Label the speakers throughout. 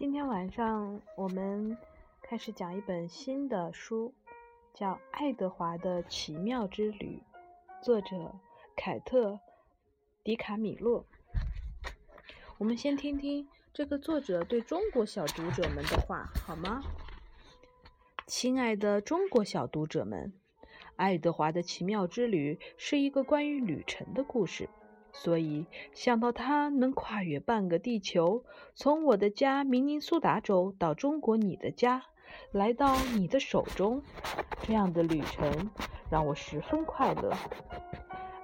Speaker 1: 今天晚上我们开始讲一本新的书，叫《爱德华的奇妙之旅》，作者凯特·迪卡米洛。我们先听听这个作者对中国小读者们的话，好吗？亲爱的中国小读者们，《爱德华的奇妙之旅》是一个关于旅程的故事。所以想到它能跨越半个地球，从我的家明尼苏达州到中国你的家，来到你的手中，这样的旅程让我十分快乐。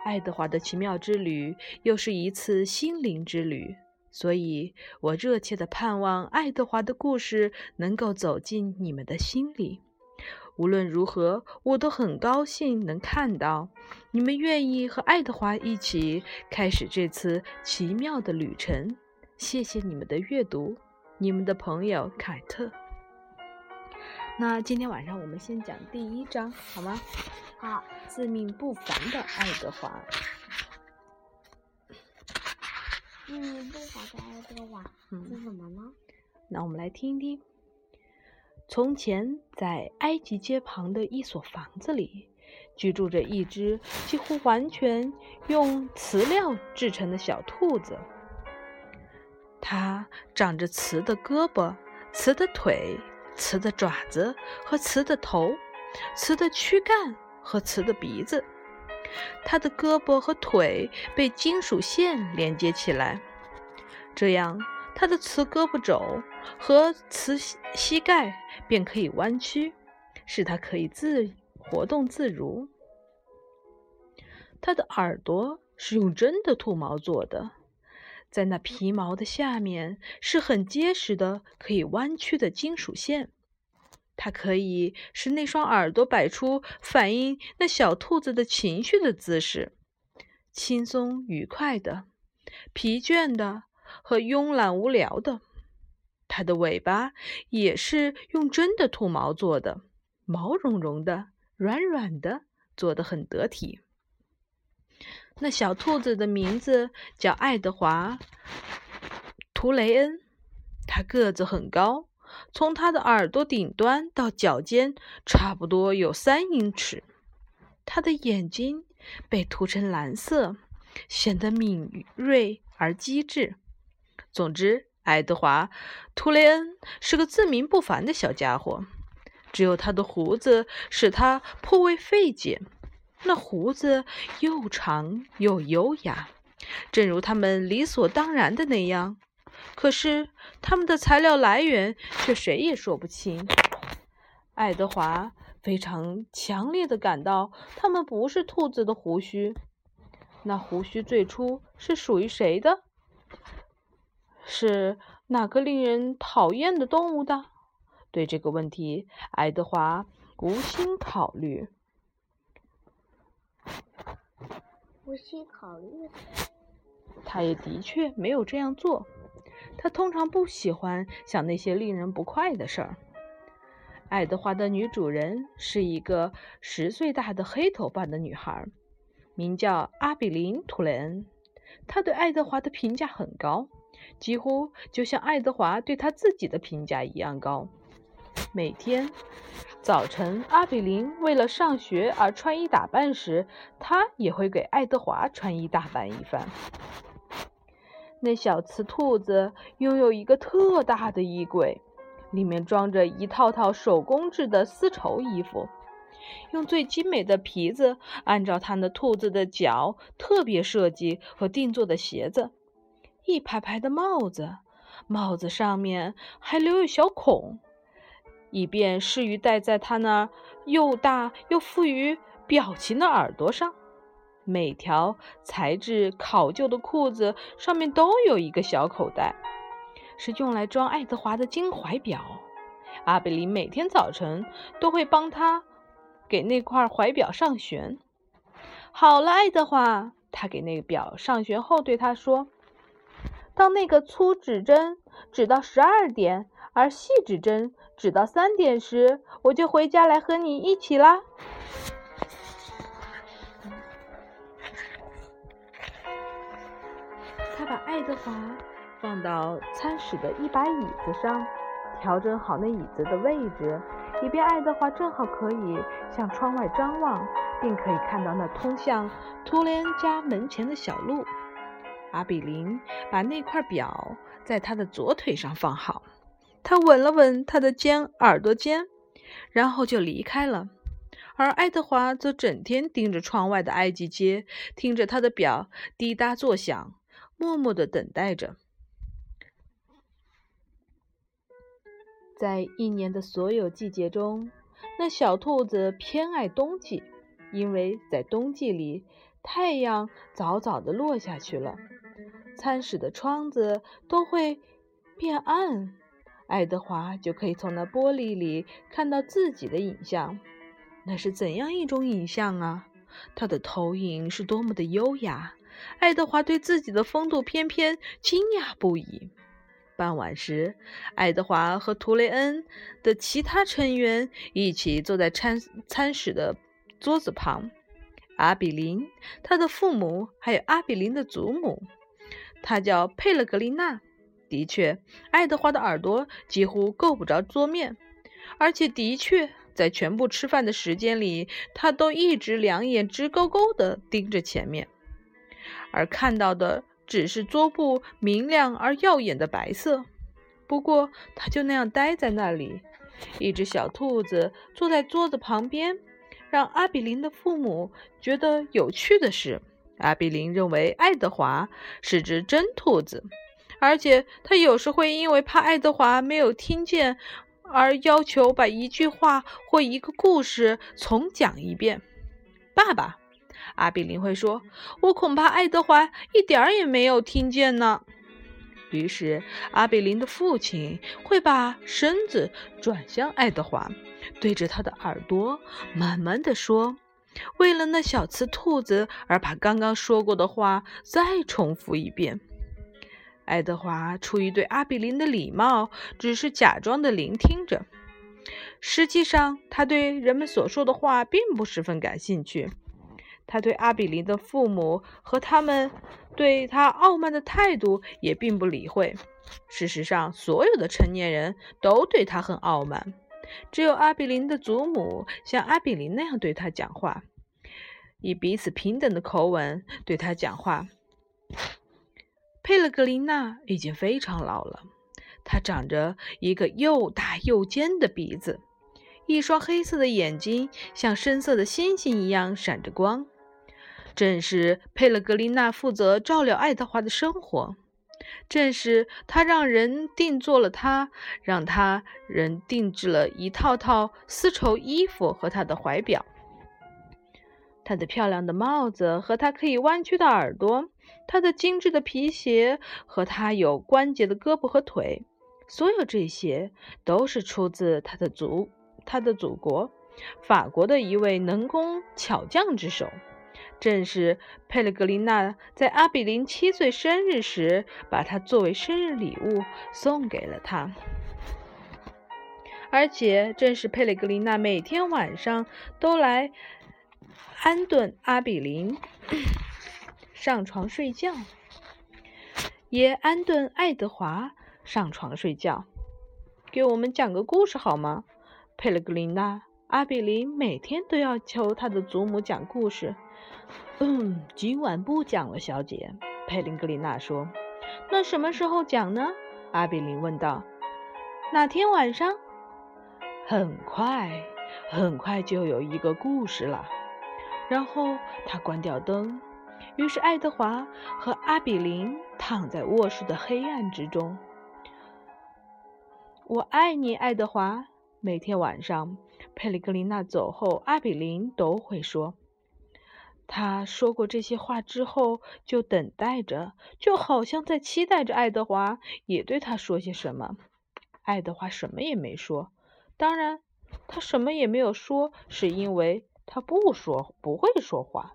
Speaker 1: 爱德华的奇妙之旅又是一次心灵之旅，所以我热切的盼望爱德华的故事能够走进你们的心里。无论如何，我都很高兴能看到你们愿意和爱德华一起开始这次奇妙的旅程。谢谢你们的阅读，你们的朋友凯特。那今天晚上我们先讲第一章，好吗？
Speaker 2: 好，
Speaker 1: 自命不凡的爱德华。
Speaker 2: 自命不凡的爱德华是什么呢？
Speaker 1: 那我们来听听。从前，在埃及街旁的一所房子里，居住着一只几乎完全用瓷料制成的小兔子。它长着瓷的胳膊、瓷的腿、瓷的爪子和瓷的头、瓷的躯干和瓷的鼻子。它的胳膊和腿被金属线连接起来，这样。它的瓷胳膊肘和瓷膝盖便可以弯曲，使它可以自活动自如。它的耳朵是用真的兔毛做的，在那皮毛的下面是很结实的、可以弯曲的金属线。它可以使那双耳朵摆出反映那小兔子的情绪的姿势，轻松愉快的，疲倦的。和慵懒无聊的，它的尾巴也是用真的兔毛做的，毛茸茸的，软软的，做得很得体。那小兔子的名字叫爱德华·图雷恩，它个子很高，从它的耳朵顶端到脚尖差不多有三英尺。它的眼睛被涂成蓝色，显得敏锐而机智。总之，爱德华·图雷恩是个自命不凡的小家伙。只有他的胡子使他颇为费解。那胡子又长又优雅，正如他们理所当然的那样。可是，他们的材料来源却谁也说不清。爱德华非常强烈的感到，他们不是兔子的胡须。那胡须最初是属于谁的？是哪个令人讨厌的动物的？对这个问题，爱德华无心考虑。
Speaker 2: 无心考虑。
Speaker 1: 他也的确没有这样做。他通常不喜欢想那些令人不快的事儿。爱德华的女主人是一个十岁大的黑头发的女孩，名叫阿比林·图雷恩。她对爱德华的评价很高。几乎就像爱德华对他自己的评价一样高。每天早晨，阿比林为了上学而穿衣打扮时，他也会给爱德华穿衣打扮一番。那小瓷兔子拥有一个特大的衣柜，里面装着一套套手工制的丝绸衣服，用最精美的皮子按照它那兔子的脚特别设计和定做的鞋子。一排排的帽子，帽子上面还留有小孔，以便适于戴在他那又大又富于表情的耳朵上。每条材质考究的裤子上面都有一个小口袋，是用来装爱德华的金怀表。阿贝林每天早晨都会帮他给那块怀表上弦。好了，爱德华，他给那个表上弦后对他说。当那个粗指针指到十二点，而细指针指到三点时，我就回家来和你一起啦。他把爱德华放到餐室的一把椅子上，调整好那椅子的位置，以便爱德华正好可以向窗外张望，并可以看到那通向图雷恩家门前的小路。阿比林把那块表在他的左腿上放好，他吻了吻他的尖耳朵尖，然后就离开了。而爱德华则整天盯着窗外的埃及街，听着他的表滴答作响，默默地等待着。在一年的所有季节中，那小兔子偏爱冬季，因为在冬季里，太阳早早的落下去了，餐室的窗子都会变暗，爱德华就可以从那玻璃里看到自己的影像。那是怎样一种影像啊！他的投影是多么的优雅！爱德华对自己的风度翩翩惊讶不已。傍晚时，爱德华和图雷恩的其他成员一起坐在餐餐室的桌子旁。阿比林、他的父母还有阿比林的祖母，他叫佩勒格丽娜。的确，爱德华的耳朵几乎够不着桌面，而且的确。在全部吃饭的时间里，他都一直两眼直勾勾地盯着前面，而看到的只是桌布明亮而耀眼的白色。不过，他就那样待在那里。一只小兔子坐在桌子旁边。让阿比林的父母觉得有趣的是，阿比林认为爱德华是只真兔子，而且他有时会因为怕爱德华没有听见。而要求把一句话或一个故事重讲一遍。爸爸，阿比林会说：“我恐怕爱德华一点儿也没有听见呢。”于是，阿比林的父亲会把身子转向爱德华，对着他的耳朵慢慢地说：“为了那小雌兔子而把刚刚说过的话再重复一遍。”爱德华出于对阿比林的礼貌，只是假装的聆听着。实际上，他对人们所说的话并不十分感兴趣。他对阿比林的父母和他们对他傲慢的态度也并不理会。事实上，所有的成年人都对他很傲慢，只有阿比林的祖母像阿比林那样对他讲话，以彼此平等的口吻对他讲话。佩勒格琳娜已经非常老了，她长着一个又大又尖的鼻子，一双黑色的眼睛像深色的星星一样闪着光。正是佩勒格琳娜负责照料爱德华的生活，正是他让人定做了他，让他人定制了一套套丝绸衣服和他的怀表。他的漂亮的帽子和他可以弯曲的耳朵，他的精致的皮鞋和他有关节的胳膊和腿，所有这些都是出自他的祖他的祖国法国的一位能工巧匠之手。正是佩勒格琳娜在阿比林七岁生日时，把它作为生日礼物送给了他。而且正是佩勒格琳娜每天晚上都来。安顿阿比林上床睡觉，也安顿爱德华上床睡觉。给我们讲个故事好吗？佩勒格琳娜，阿比林每天都要求他的祖母讲故事。嗯，今晚不讲了，小姐。佩林格琳娜说。那什么时候讲呢？阿比林问道。哪天晚上？很快，很快就有一个故事了。然后他关掉灯，于是爱德华和阿比林躺在卧室的黑暗之中。我爱你，爱德华。每天晚上，佩里格琳娜走后，阿比林都会说。他说过这些话之后，就等待着，就好像在期待着爱德华也对他说些什么。爱德华什么也没说。当然，他什么也没有说，是因为。他不说，不会说话。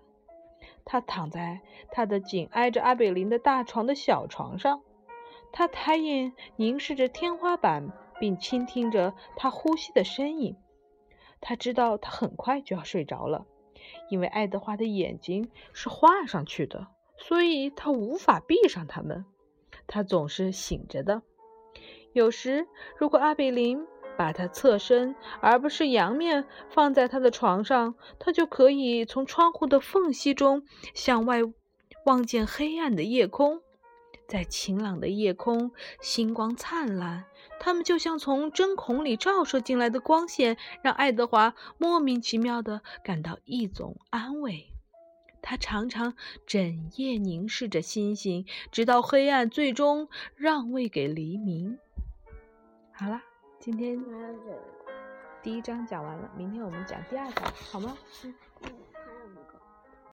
Speaker 1: 他躺在他的紧挨着阿比林的大床的小床上，他抬眼凝视着天花板，并倾听着他呼吸的声音。他知道他很快就要睡着了，因为爱德华的眼睛是画上去的，所以他无法闭上它们。他总是醒着的。有时，如果阿比林把他侧身而不是仰面放在他的床上，他就可以从窗户的缝隙中向外望见黑暗的夜空。在晴朗的夜空，星光灿烂，它们就像从针孔里照射进来的光线，让爱德华莫名其妙地感到一种安慰。他常常整夜凝视着星星，直到黑暗最终让位给黎明。好了，今天第一章讲完了，明天我们讲第二章，好吗？嗯。